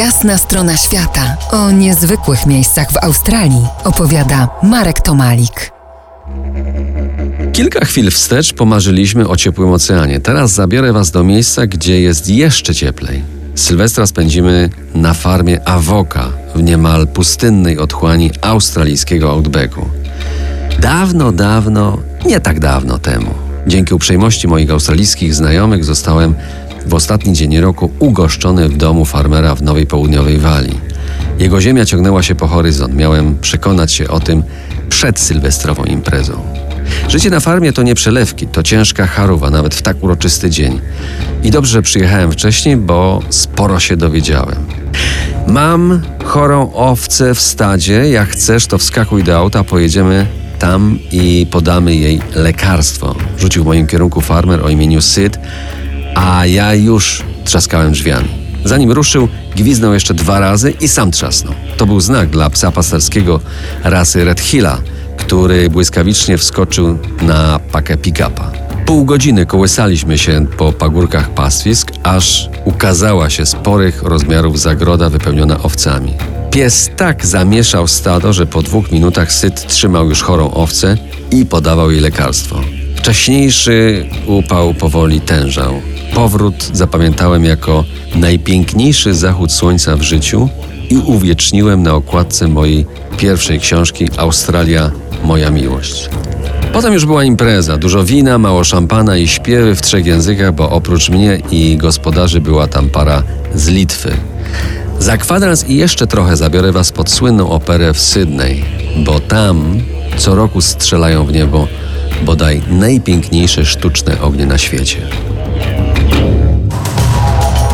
Jasna strona świata o niezwykłych miejscach w Australii opowiada Marek Tomalik. Kilka chwil wstecz pomarzyliśmy o ciepłym oceanie. Teraz zabiorę Was do miejsca, gdzie jest jeszcze cieplej. Sylwestra spędzimy na farmie Avoca w niemal pustynnej otchłani australijskiego outbacku. Dawno, dawno, nie tak dawno temu, dzięki uprzejmości moich australijskich znajomych zostałem ostatni dzień roku ugoszczony w domu farmera w Nowej Południowej Walii. Jego ziemia ciągnęła się po horyzont. Miałem przekonać się o tym przed sylwestrową imprezą. Życie na farmie to nie przelewki, to ciężka charuwa, nawet w tak uroczysty dzień. I dobrze, że przyjechałem wcześniej, bo sporo się dowiedziałem. Mam chorą owcę w stadzie. Jak chcesz, to wskakuj do auta, pojedziemy tam i podamy jej lekarstwo. Rzucił w moim kierunku farmer o imieniu Syd, a ja już trzaskałem drzwiami. Zanim ruszył, gwiznął jeszcze dwa razy i sam trzasnął. To był znak dla psa pasterskiego rasy Red Hilla, który błyskawicznie wskoczył na pakę pick-upa. Pół godziny kołysaliśmy się po pagórkach pastwisk, aż ukazała się sporych rozmiarów zagroda wypełniona owcami. Pies tak zamieszał stado, że po dwóch minutach syt trzymał już chorą owcę i podawał jej lekarstwo. Wcześniejszy upał powoli tężał. Powrót zapamiętałem jako najpiękniejszy zachód słońca w życiu i uwieczniłem na okładce mojej pierwszej książki Australia Moja miłość. Potem już była impreza, dużo wina, mało szampana i śpiewy w trzech językach, bo oprócz mnie i gospodarzy była tam para z Litwy. Za kwadrans i jeszcze trochę zabiorę Was pod słynną operę w Sydney, bo tam co roku strzelają w niebo bodaj najpiękniejsze sztuczne ognie na świecie.